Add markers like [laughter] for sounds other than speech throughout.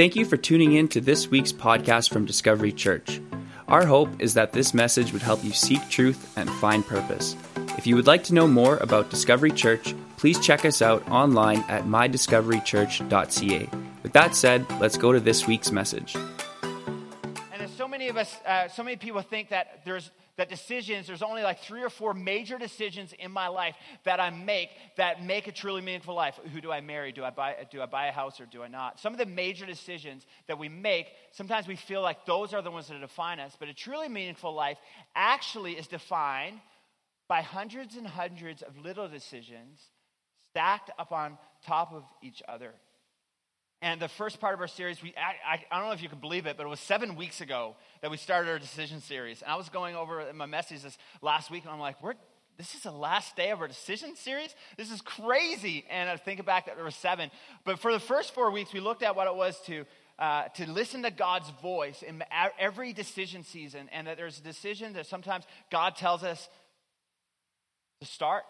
thank you for tuning in to this week's podcast from Discovery Church. Our hope is that this message would help you seek truth and find purpose. If you would like to know more about Discovery Church, please check us out online at mydiscoverychurch.ca. With that said, let's go to this week's message. And as so many of us, uh, so many people think that there's that decisions, there's only like three or four major decisions in my life that I make that make a truly meaningful life. Who do I marry? Do I buy, do I buy a house or do I not? Some of the major decisions that we make, sometimes we feel like those are the ones that define us, but a truly meaningful life actually is defined by hundreds and hundreds of little decisions stacked up on top of each other. And the first part of our series, we, I, I, don't know if you can believe it, but it was seven weeks ago that we started our decision series. And I was going over my message this last week, and I'm like, we're, this is the last day of our decision series? This is crazy. And I think back that there were seven. But for the first four weeks, we looked at what it was to, uh, to listen to God's voice in every decision season, and that there's a decision that sometimes God tells us to start,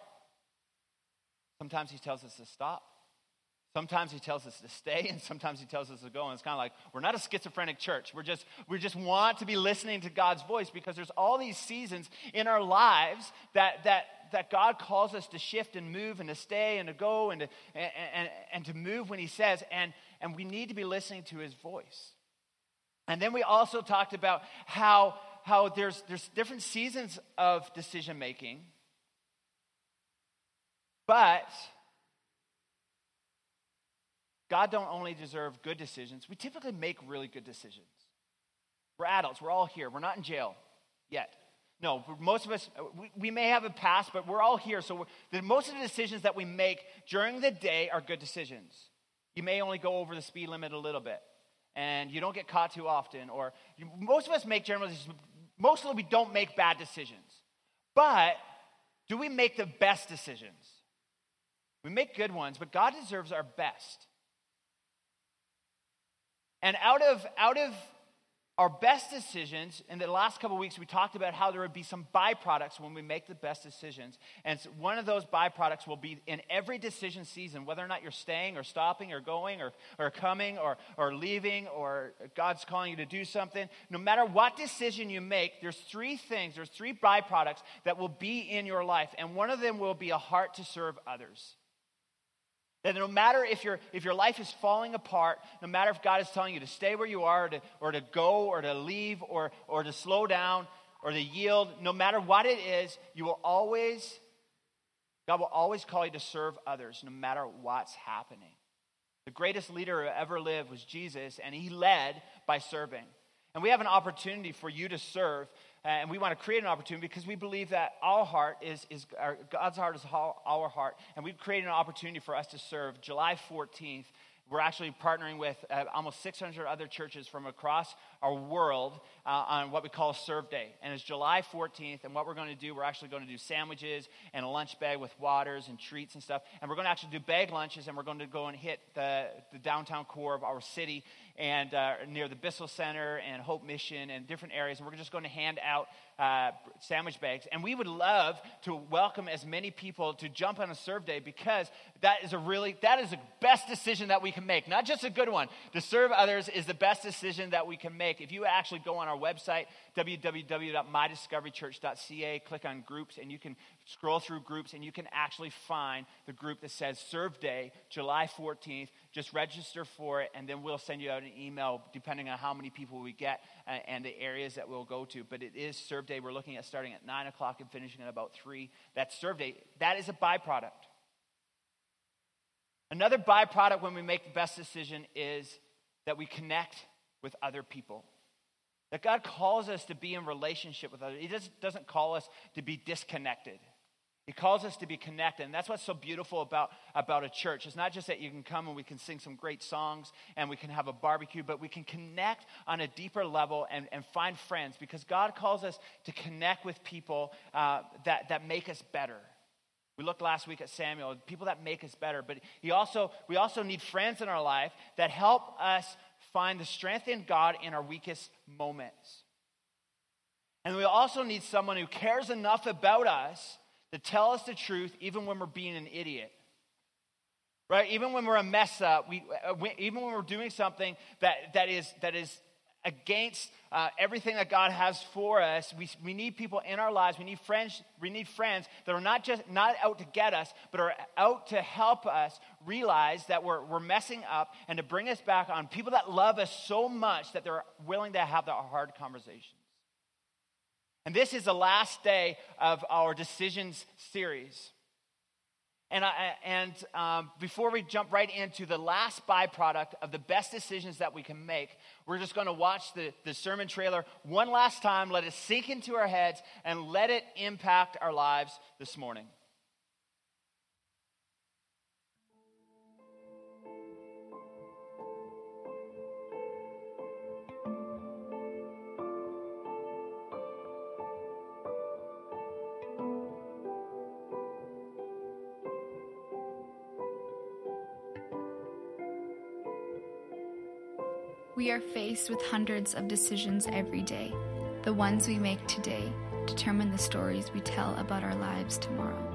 sometimes He tells us to stop. Sometimes he tells us to stay, and sometimes he tells us to go. And it's kind of like we're not a schizophrenic church. We're just we just want to be listening to God's voice because there's all these seasons in our lives that that that God calls us to shift and move and to stay and to go and to and, and, and to move when He says, and and we need to be listening to His voice. And then we also talked about how how there's there's different seasons of decision making, but God don't only deserve good decisions. We typically make really good decisions. We're adults. We're all here. We're not in jail yet. No, most of us, we, we may have a past, but we're all here. So the, most of the decisions that we make during the day are good decisions. You may only go over the speed limit a little bit, and you don't get caught too often. Or you, most of us make general decisions. Mostly we don't make bad decisions. But do we make the best decisions? We make good ones, but God deserves our best. And out of, out of our best decisions, in the last couple weeks, we talked about how there would be some byproducts when we make the best decisions. And one of those byproducts will be in every decision season, whether or not you're staying or stopping or going or, or coming or, or leaving or God's calling you to do something. No matter what decision you make, there's three things, there's three byproducts that will be in your life. And one of them will be a heart to serve others. That no matter if, your if your life is falling apart, no matter if God is telling you to stay where you are, or to, or to go, or to leave, or, or to slow down, or to yield, no matter what it is, you will always, God will always call you to serve others, no matter what's happening. The greatest leader who ever lived was Jesus, and he led by serving. And we have an opportunity for you to serve and we want to create an opportunity because we believe that our heart is, is our, God's heart is our heart. And we've created an opportunity for us to serve July 14th. We're actually partnering with uh, almost 600 other churches from across our world uh, on what we call Serve Day. And it's July 14th. And what we're going to do, we're actually going to do sandwiches and a lunch bag with waters and treats and stuff. And we're going to actually do bag lunches and we're going to go and hit the, the downtown core of our city and uh, near the Bissell Center and Hope Mission and different areas. And we're just going to hand out uh, sandwich bags. And we would love to welcome as many people to jump on a serve day because that is a really, that is the best decision that we can make. Not just a good one. To serve others is the best decision that we can make. If you actually go on our website, www.mydiscoverychurch.ca, click on groups, and you can scroll through groups and you can actually find the group that says Serve Day, July 14th. Just register for it, and then we'll send you out an email depending on how many people we get uh, and the areas that we'll go to. But it is Serve Day. We're looking at starting at 9 o'clock and finishing at about 3. That's Serve Day. That is a byproduct. Another byproduct when we make the best decision is that we connect with other people. That God calls us to be in relationship with others. He just doesn't call us to be disconnected. He calls us to be connected. And that's what's so beautiful about, about a church. It's not just that you can come and we can sing some great songs and we can have a barbecue, but we can connect on a deeper level and, and find friends because God calls us to connect with people uh, that, that make us better. We looked last week at Samuel, people that make us better, but he also, we also need friends in our life that help us find the strength in God in our weakest moments. And we also need someone who cares enough about us to tell us the truth even when we're being an idiot. right? Even when we're a mess up, we, uh, we, even when we're doing something that, that, is, that is against uh, everything that God has for us, we, we need people in our lives. We need friends. We need friends that are not just not out to get us, but are out to help us realize that we're, we're messing up and to bring us back on. People that love us so much that they're willing to have the hard conversations. And this is the last day of our decisions series. And, I, and um, before we jump right into the last byproduct of the best decisions that we can make, we're just going to watch the, the sermon trailer one last time, let it sink into our heads, and let it impact our lives this morning. We are faced with hundreds of decisions every day. The ones we make today determine the stories we tell about our lives tomorrow.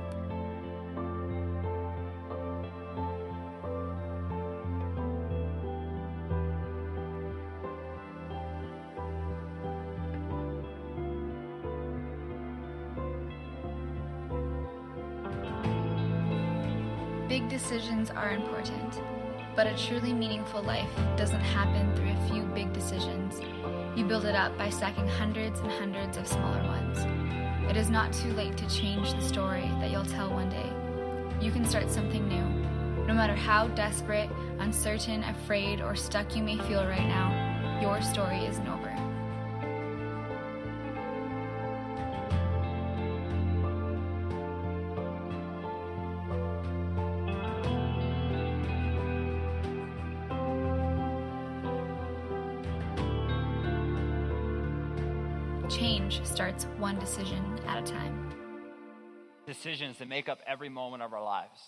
A truly meaningful life doesn't happen through a few big decisions. You build it up by stacking hundreds and hundreds of smaller ones. It is not too late to change the story that you'll tell one day. You can start something new. No matter how desperate, uncertain, afraid, or stuck you may feel right now, your story isn't over. One decision at a time. Decisions that make up every moment of our lives.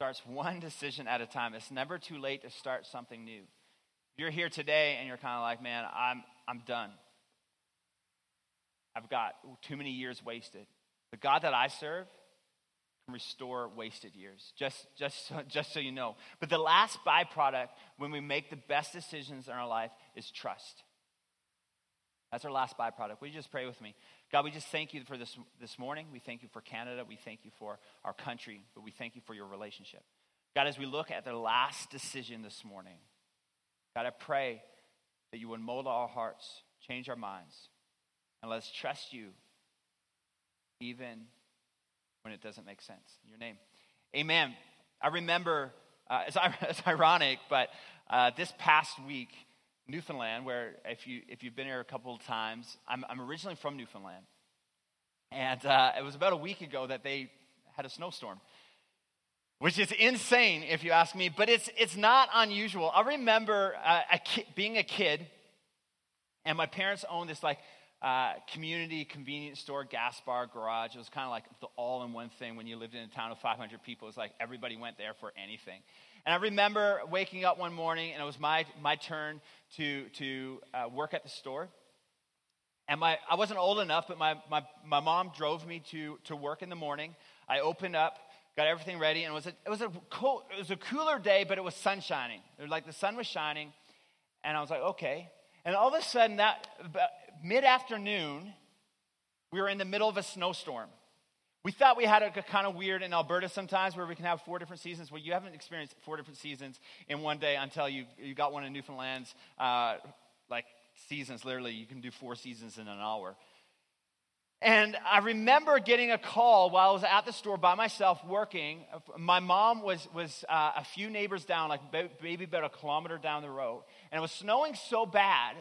Starts one decision at a time. It's never too late to start something new. You're here today and you're kind of like, man, I'm, I'm done. I've got too many years wasted. The God that I serve can restore wasted years, just, just, so, just so you know. But the last byproduct when we make the best decisions in our life is trust. That's our last byproduct. Will you just pray with me? God, we just thank you for this, this morning. We thank you for Canada. We thank you for our country, but we thank you for your relationship. God, as we look at the last decision this morning, God, I pray that you would mold our hearts, change our minds, and let us trust you even when it doesn't make sense. In your name. Amen. I remember, uh, it's, [laughs] it's, ironic, but uh, this past week, Newfoundland, where if, you, if you've been here a couple of times, I'm, I'm originally from Newfoundland. And uh, it was about a week ago that they had a snowstorm, which is insane if you ask me, but it's, it's not unusual. I remember uh, a ki- being a kid, and my parents owned this like uh, community convenience store, gas bar, garage. It was kind of like the all in one thing when you lived in a town of 500 people. It's like everybody went there for anything. And I remember waking up one morning, and it was my, my turn to, to uh, work at the store. And my, I wasn't old enough, but my, my, my mom drove me to, to work in the morning. I opened up, got everything ready, and it was a, it was a, cool, it was a cooler day, but it was sun shining. It was like the sun was shining, and I was like, okay. And all of a sudden, that mid afternoon, we were in the middle of a snowstorm. We thought we had a, kind of weird in Alberta sometimes where we can have four different seasons. Well, you haven't experienced four different seasons in one day until you, you got one in Newfoundland's, uh, like seasons, literally. You can do four seasons in an hour. And I remember getting a call while I was at the store by myself working. My mom was, was uh, a few neighbors down, like maybe about a kilometer down the road. And it was snowing so bad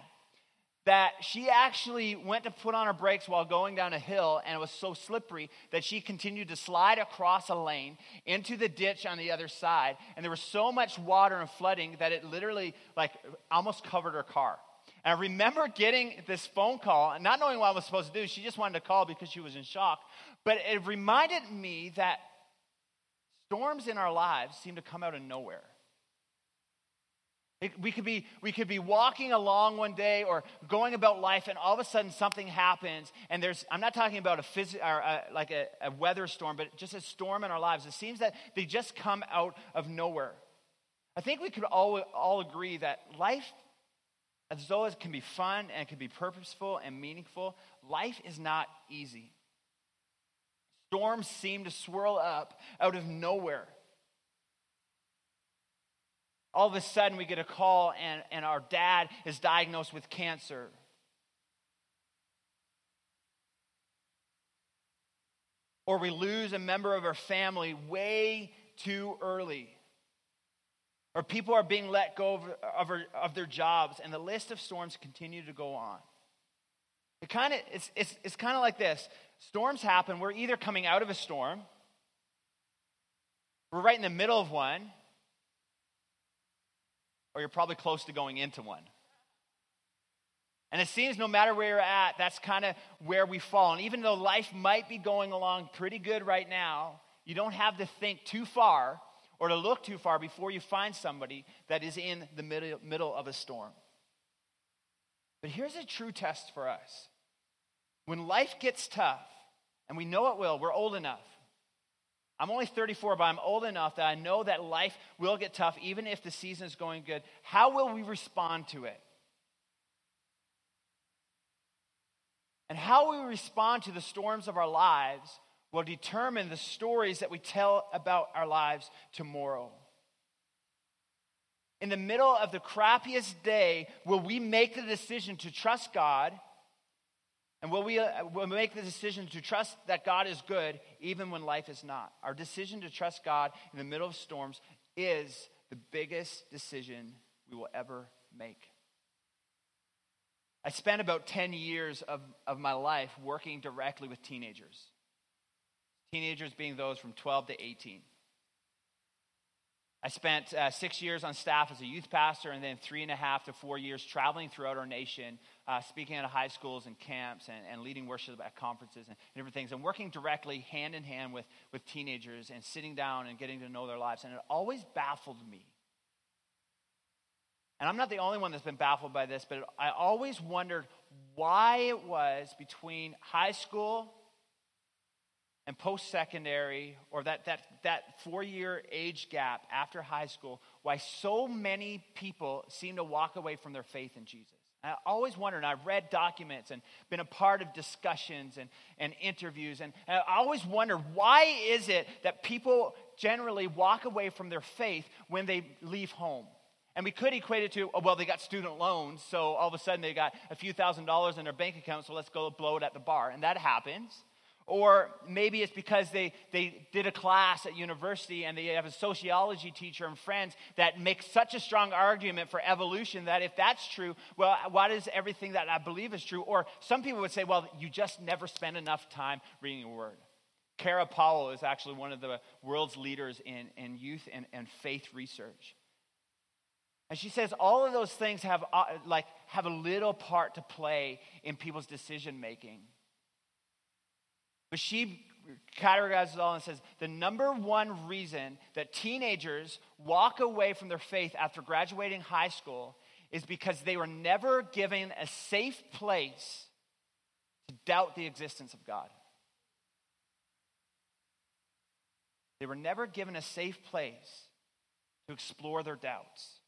that she actually went to put on her brakes while going down a hill and it was so slippery that she continued to slide across a lane into the ditch on the other side. And there was so much water and flooding that it literally like almost covered her car. And i remember getting this phone call and not knowing what i was supposed to do. She just wanted to call because she was in shock. But it reminded me that storms in our lives seem to come out of nowhere It, we, could be, we could be walking along one day or going about life, and all of a sudden something happens. And there's, I'm not talking about a phys- a, uh, like a, a weather storm, but just a storm in our lives. It seems that they just come out of nowhere. I think we could all, all agree that life, as though it can be fun and it can be purposeful and meaningful, life is not easy. Storms seem to swirl up out of nowhere all of a sudden we get a call and, and our dad is diagnosed with cancer. Or we lose a member of our family way too early. Or people are being let go of, of, of their jobs, and the list of storms continue to go on. It kind of it's, it's, it's kind of like this. Storms happen. We're either coming out of a storm, we're right in the middle of one, or you're probably close to going into one. And it seems no matter where you're at, that's kind of where we fall. And even though life might be going along pretty good right now, you don't have to think too far or to look too far before you find somebody that is in the middle, middle of a storm. But here's a true test for us. When life gets tough, and we know it will, we're old enough. I'm only 34, but I'm old enough that I know that life will get tough even if the season is going good. How will we respond to it? And how we respond to the storms of our lives will determine the stories that we tell about our lives tomorrow. In the middle of the crappiest day, will we make the decision to trust God and will we uh, will make the decision to trust that God is good even when life is not? Our decision to trust God in the middle of storms is the biggest decision we will ever make. I spent about 10 years of, of my life working directly with teenagers. Teenagers being those from 12 to 18. I spent uh, six years on staff as a youth pastor and then three and a half to four years traveling throughout our nation, uh, speaking at high schools and camps and, and leading worship at conferences and, and, different things, and working directly hand in hand with, with teenagers and sitting down and getting to know their lives. And it always baffled me. And I'm not the only one that's been baffled by this, but I always wondered why it was between high school and post secondary, or that, that, that four year age gap after high school, why so many people seem to walk away from their faith in Jesus. I always wondered, and I've read documents and been a part of discussions and, and interviews, and, and I always wondered why is it that people generally walk away from their faith when they leave home? And we could equate it to, oh, well, they got student loans, so all of a sudden they got a few thousand dollars in their bank account, so let's go blow it at the bar. And that happens. Or maybe it's because they, they did a class at university and they have a sociology teacher and friends that make such a strong argument for evolution that if that's true, well, what is everything that I believe is true? Or some people would say, well, you just never spend enough time reading a word. Kara Powell is actually one of the world's leaders in, in youth and, and faith research. And she says all of those things have, uh, like, have a little part to play in people's decision making. But she categorizes all and says the number one reason that teenagers walk away from their faith after graduating high school is because they were never given a safe place to doubt the existence of God. They were never given a safe place to explore their doubts.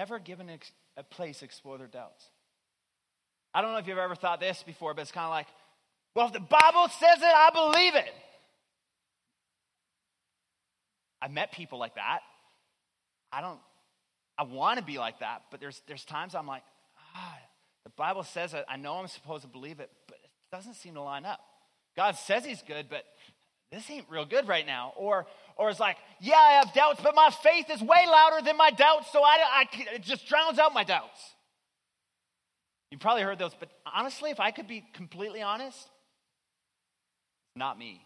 Never given a place to explore their doubts. I don't know if you've ever thought this before, but it's kind of like, well, if the Bible says it, I believe it. I've met people like that. I don't, I want to be like that, but there's, there's times I'm like, ah, the Bible says it. I know I'm supposed to believe it, but it doesn't seem to line up. God says he's good, but this ain't real good right now. Or, or it's like, yeah, I have doubts, but my faith is way louder than my doubts, so I, I, it just drowns out my doubts. You've probably heard those, but honestly, if I could be completely honest, not me.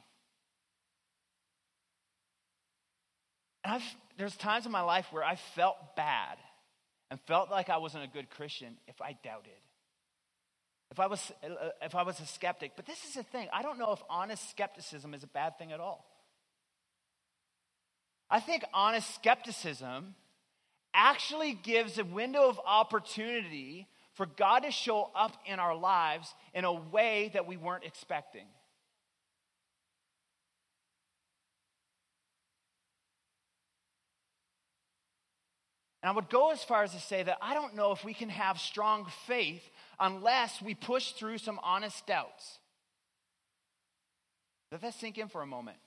And I've, there's times in my life where I felt bad and felt like I wasn't a good Christian if I doubted. If I was uh, if I was a skeptic. But this is the thing. I don't know if honest skepticism is a bad thing at all. I think honest skepticism actually gives a window of opportunity for God to show up in our lives in a way that we weren't expecting. And I would go as far as to say that I don't know if we can have strong faith unless we push through some honest doubts. Let that sink in for a moment.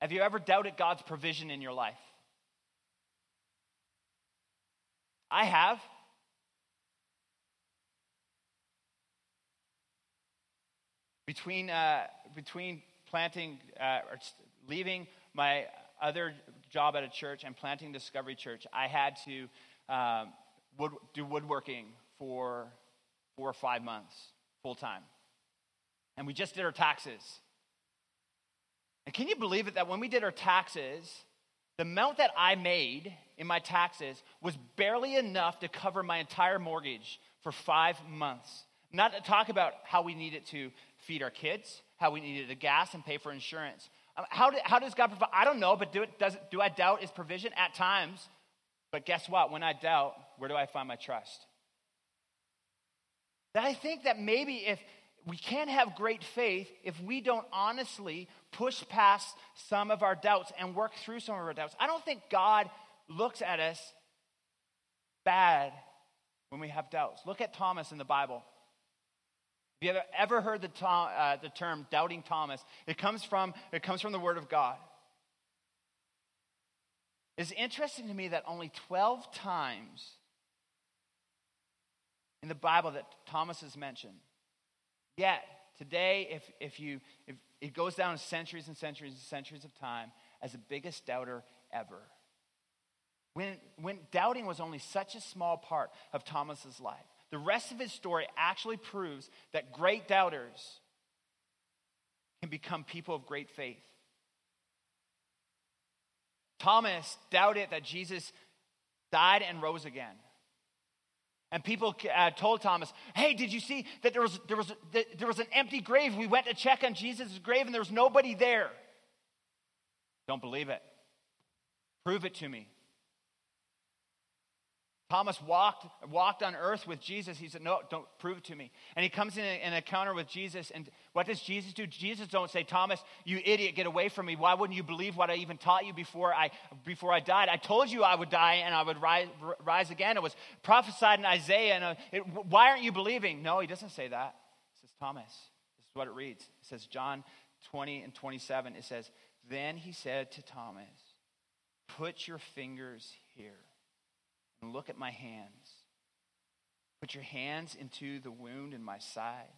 Have you ever doubted God's provision in your life? I have. Between, uh, between planting uh, or leaving my other job at a church and planting Discovery Church, I had to um, wood, do woodworking for four or five months full time. And we just did our taxes. And can you believe it that when we did our taxes, the amount that I made in my taxes was barely enough to cover my entire mortgage for five months. Not to talk about how we needed to feed our kids, how we needed the gas and pay for insurance. Um, how, how does God provide? I don't know, but do, it, does, do I doubt his provision? At times. But guess what? When I doubt, where do I find my trust? That I think that maybe if we can't have great faith if we don't honestly push past some of our doubts and work through some of our doubts. I don't think God looks at us bad when we have doubts. Look at Thomas in the Bible. Have you ever heard the, uh, the term doubting Thomas? It comes, from, it comes from the Word of God. It's interesting to me that only 12 times in the Bible that Thomas is mentioned. Yet, today, if, if you, if it goes down centuries and centuries and centuries of time as the biggest doubter ever. When, when doubting was only such a small part of Thomas's life. The rest of his story actually proves that great doubters can become people of great faith. Thomas doubted that Jesus died and rose again. And people uh, told Thomas, Hey, did you see that there was, there, was, there was an empty grave? We went to check on Jesus' grave and there was nobody there. Don't believe it. Prove it to me. Thomas walked, walked on earth with Jesus. He said, No, don't prove it to me. And he comes in an encounter with Jesus. And what does Jesus do? Jesus don't say, Thomas, you idiot, get away from me. Why wouldn't you believe what I even taught you before I, before I died? I told you I would die and I would rise, rise again. It was prophesied in Isaiah. And uh, it, why aren't you believing? No, he doesn't say that. He says, Thomas. This is what it reads. It says, John 20 and 27. It says, Then he said to Thomas, Put your fingers here and look at my hands. Put your hands into the wound in my side.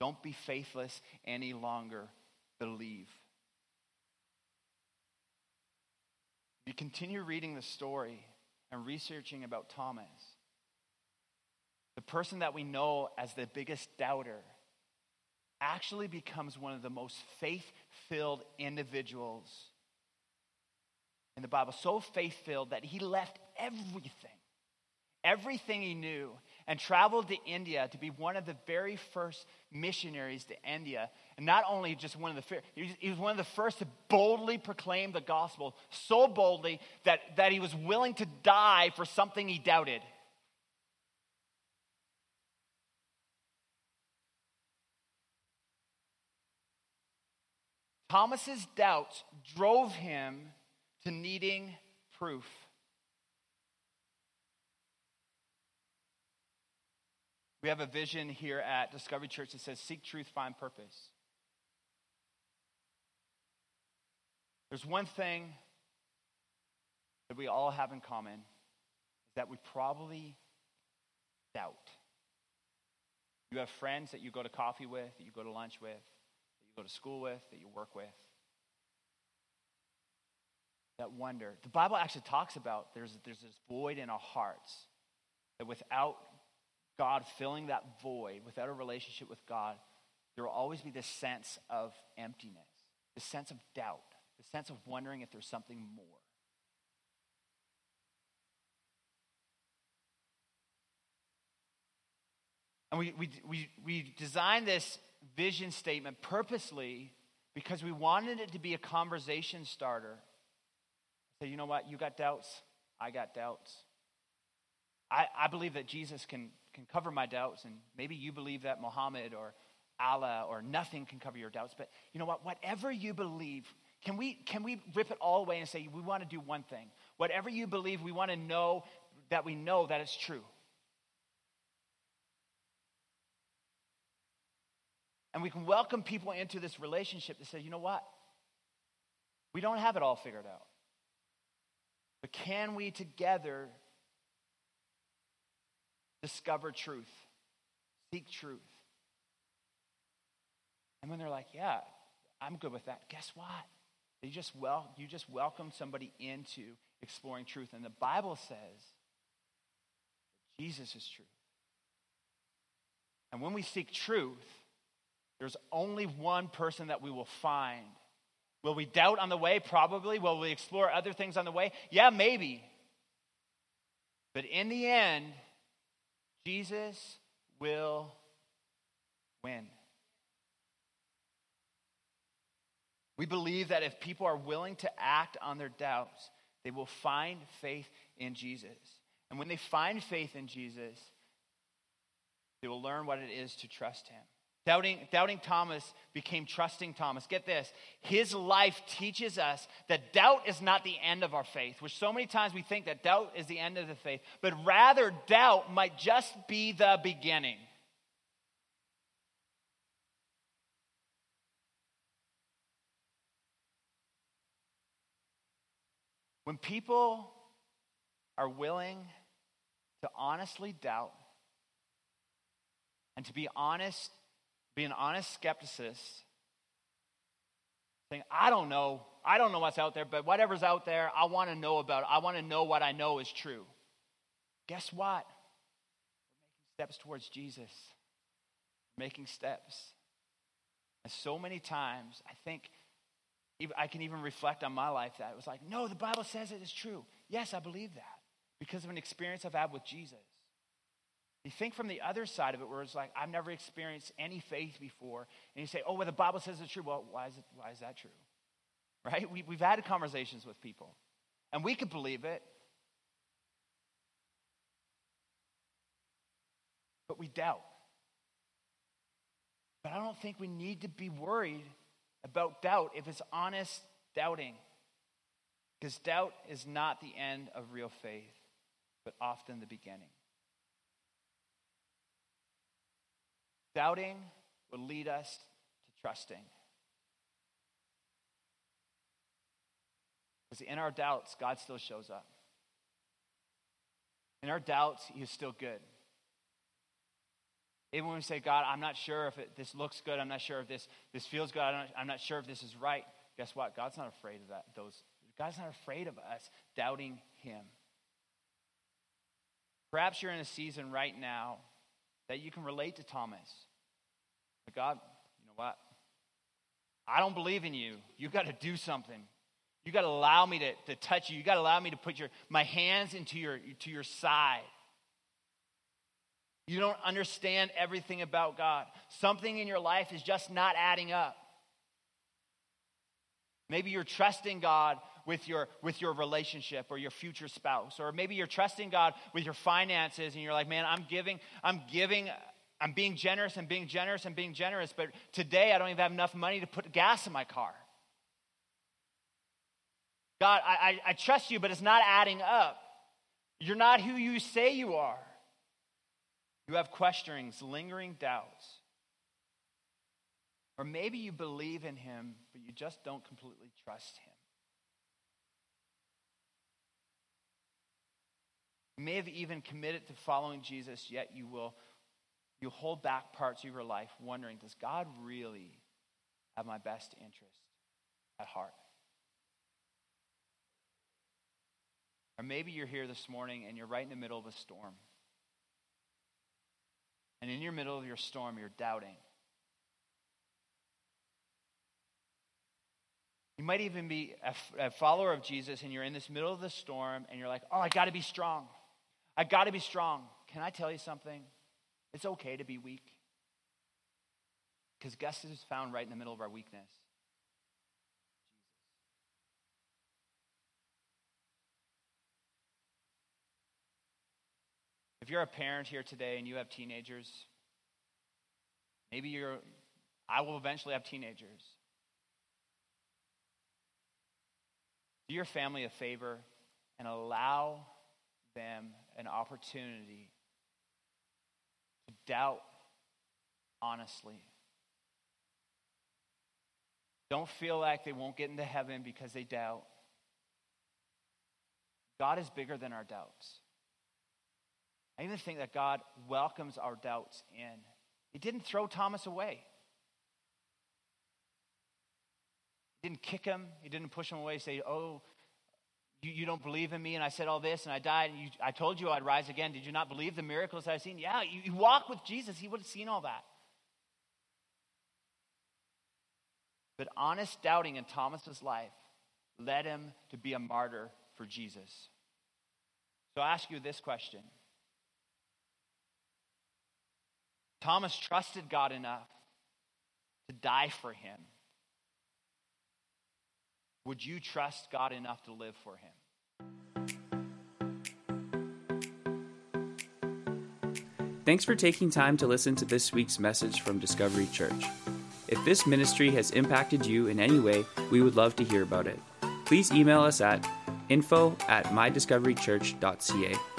Don't be faithless any longer. Believe. You continue reading the story and researching about Thomas, the person that we know as the biggest doubter actually becomes one of the most faith filled individuals in the Bible, so faith filled that he left everything, everything he knew, and traveled to India to be one of the very first missionaries to India. And not only just one of the first, he was one of the first to boldly proclaim the gospel, so boldly that, that he was willing to die for something he doubted. Thomas's doubts drove him to needing proof. We have a vision here at Discovery Church that says, Seek truth, find purpose. There's one thing that we all have in common is that we probably doubt. You have friends that you go to coffee with, that you go to lunch with, that you go to school with, that you work with that wonder. The Bible actually talks about there's, there's this void in our hearts that without God filling that void, without a relationship with God, there will always be this sense of emptiness, this sense of doubt, the sense of wondering if there's something more. And we, we, we, we designed this vision statement purposely because we wanted it to be a conversation starter. Say, you know what? You got doubts. I got doubts. I, I believe that Jesus can, can cover my doubts, and maybe you believe that Muhammad or Allah or nothing can cover your doubts. But you know what? Whatever you believe, can we, can we rip it all away and say, we want to do one thing? Whatever you believe, we want to know that we know that it's true. And we can welcome people into this relationship to say, you know what? We don't have it all figured out. But can we together discover truth, seek truth? And when they're like, yeah, I'm good with that, guess what? You just, well, you just welcome somebody into exploring truth. And the Bible says Jesus is truth. And when we seek truth, there's only one person that we will find. Will we doubt on the way? Probably. Will we explore other things on the way? Yeah, maybe. But in the end, Jesus will win. We believe that if people are willing to act on their doubts, they will find faith in Jesus. And when they find faith in Jesus, they will learn what it is to trust him. Doubting, doubting Thomas became trusting Thomas. Get this. His life teaches us that doubt is not the end of our faith, which so many times we think that doubt is the end of the faith, but rather doubt might just be the beginning. When people are willing to honestly doubt and to be honest, be an honest skepticist, saying, I don't know, I don't know what's out there, but whatever's out there, I want to know about it. I want to know what I know is true. Guess what? We're making steps towards Jesus. We're making steps. And so many times, I think I can even reflect on my life that it was like, no, the Bible says it is true. Yes, I believe that because of an experience I've had with Jesus. You think from the other side of it where it's like, I've never experienced any faith before. And you say, oh, well, the Bible says it's true. Well, why is, it, why is that true? Right? We, we've had conversations with people, and we could believe it. But we doubt. But I don't think we need to be worried about doubt if it's honest doubting. Because doubt is not the end of real faith, but often the beginning. Doubting will lead us to trusting. Because in our doubts, God still shows up. In our doubts, He is still good. Even when we say, God, I'm not sure if it, this looks good, I'm not sure if this, this feels good, I'm not sure if this is right, guess what? God's not afraid of that. Those, God's not afraid of us doubting Him. Perhaps you're in a season right now that you can relate to Thomas. God, you know what? I don't believe in you. You got to do something. You got to allow me to, to touch you. You got to allow me to put your, my hands into your, to your side. You don't understand everything about God. Something in your life is just not adding up. Maybe you're trusting God with your, with your relationship or your future spouse. Or maybe you're trusting God with your finances and you're like, man, I'm giving, I'm giving, I'm being generous and being generous and being generous, but today I don't even have enough money to put gas in my car. God, I, I, I trust you, but it's not adding up. You're not who you say you are. You have questionings, lingering doubts. Or maybe you believe in him, but you just don't completely trust him. You may have even committed to following Jesus, yet you will you hold back parts of your life wondering, does God really have my best interest at heart? Or maybe you're here this morning and you're right in the middle of a storm. And in your middle of your storm, you're doubting. You might even be a, a follower of Jesus and you're in this middle of the storm and you're like, oh, I got to be strong. I got to be strong. Can I tell you something? It's okay to be weak. Because guess who's found right in the middle of our weakness? Jesus. If you're a parent here today and you have teenagers, maybe you're, I will eventually have teenagers. Do your family a favor and allow them an opportunity doubt honestly. Don't feel like they won't get into heaven because they doubt. God is bigger than our doubts. I even think that God welcomes our doubts in. He didn't throw Thomas away. He didn't kick him. He didn't push him away, say, Oh, you, you don't believe in me, and I said all this, and I died, and you, I told you I'd rise again. Did you not believe the miracles I've seen? Yeah, you, you walk with Jesus, he would have seen all that. But honest doubting in Thomas's life led him to be a martyr for Jesus. So I ask you this question Thomas trusted God enough to die for him. Would you trust God enough to live for him? Thanks for taking time to listen to this week's message from Discovery Church. If this ministry has impacted you in any way, we would love to hear about it. Please email us at info at mydiscoverychurch.ca